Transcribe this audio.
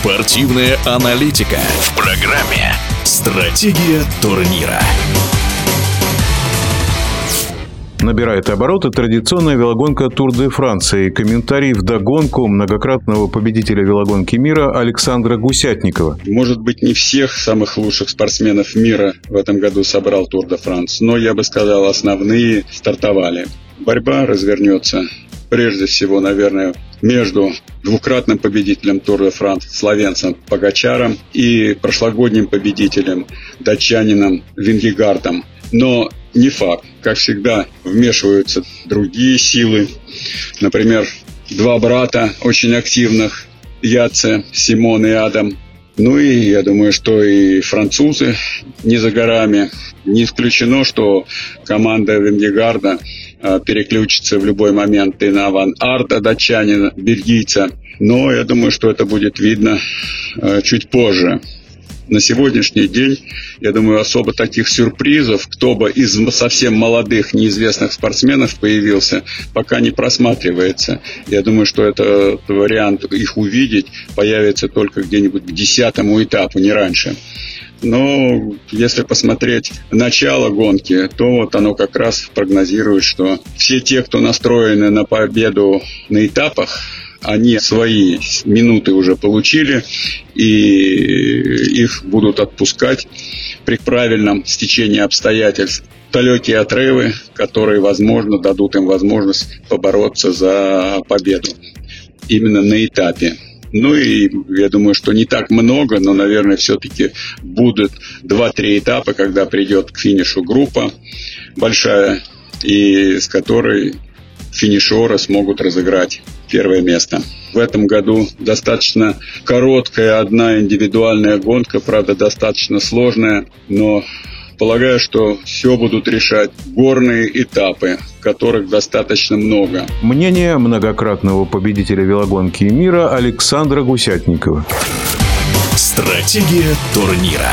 Спортивная аналитика в программе «Стратегия турнира». Набирает обороты традиционная велогонка Тур де Франции. Комментарий в догонку многократного победителя велогонки мира Александра Гусятникова. Может быть, не всех самых лучших спортсменов мира в этом году собрал Тур де Франс, но я бы сказал, основные стартовали. Борьба развернется прежде всего, наверное, между двукратным победителем Тур де Франс словенцем Погачаром и прошлогодним победителем датчанином Вингегардом. Но не факт. Как всегда, вмешиваются другие силы. Например, два брата очень активных, Яце, Симон и Адам. Ну и я думаю, что и французы не за горами. Не исключено, что команда Венгегарда а, переключится в любой момент и на Ван Арта, датчанина, бельгийца. Но я думаю, что это будет видно а, чуть позже на сегодняшний день, я думаю, особо таких сюрпризов, кто бы из совсем молодых, неизвестных спортсменов появился, пока не просматривается. Я думаю, что этот вариант их увидеть появится только где-нибудь к десятому этапу, не раньше. Но если посмотреть начало гонки, то вот оно как раз прогнозирует, что все те, кто настроены на победу на этапах, они свои минуты уже получили, и их будут отпускать при правильном стечении обстоятельств. Далекие отрывы, которые, возможно, дадут им возможность побороться за победу именно на этапе. Ну и я думаю, что не так много, но, наверное, все-таки будут 2-3 этапа, когда придет к финишу группа большая, и с которой финишеры смогут разыграть первое место. В этом году достаточно короткая одна индивидуальная гонка, правда, достаточно сложная, но полагаю, что все будут решать горные этапы, которых достаточно много. Мнение многократного победителя велогонки мира Александра Гусятникова. Стратегия турнира.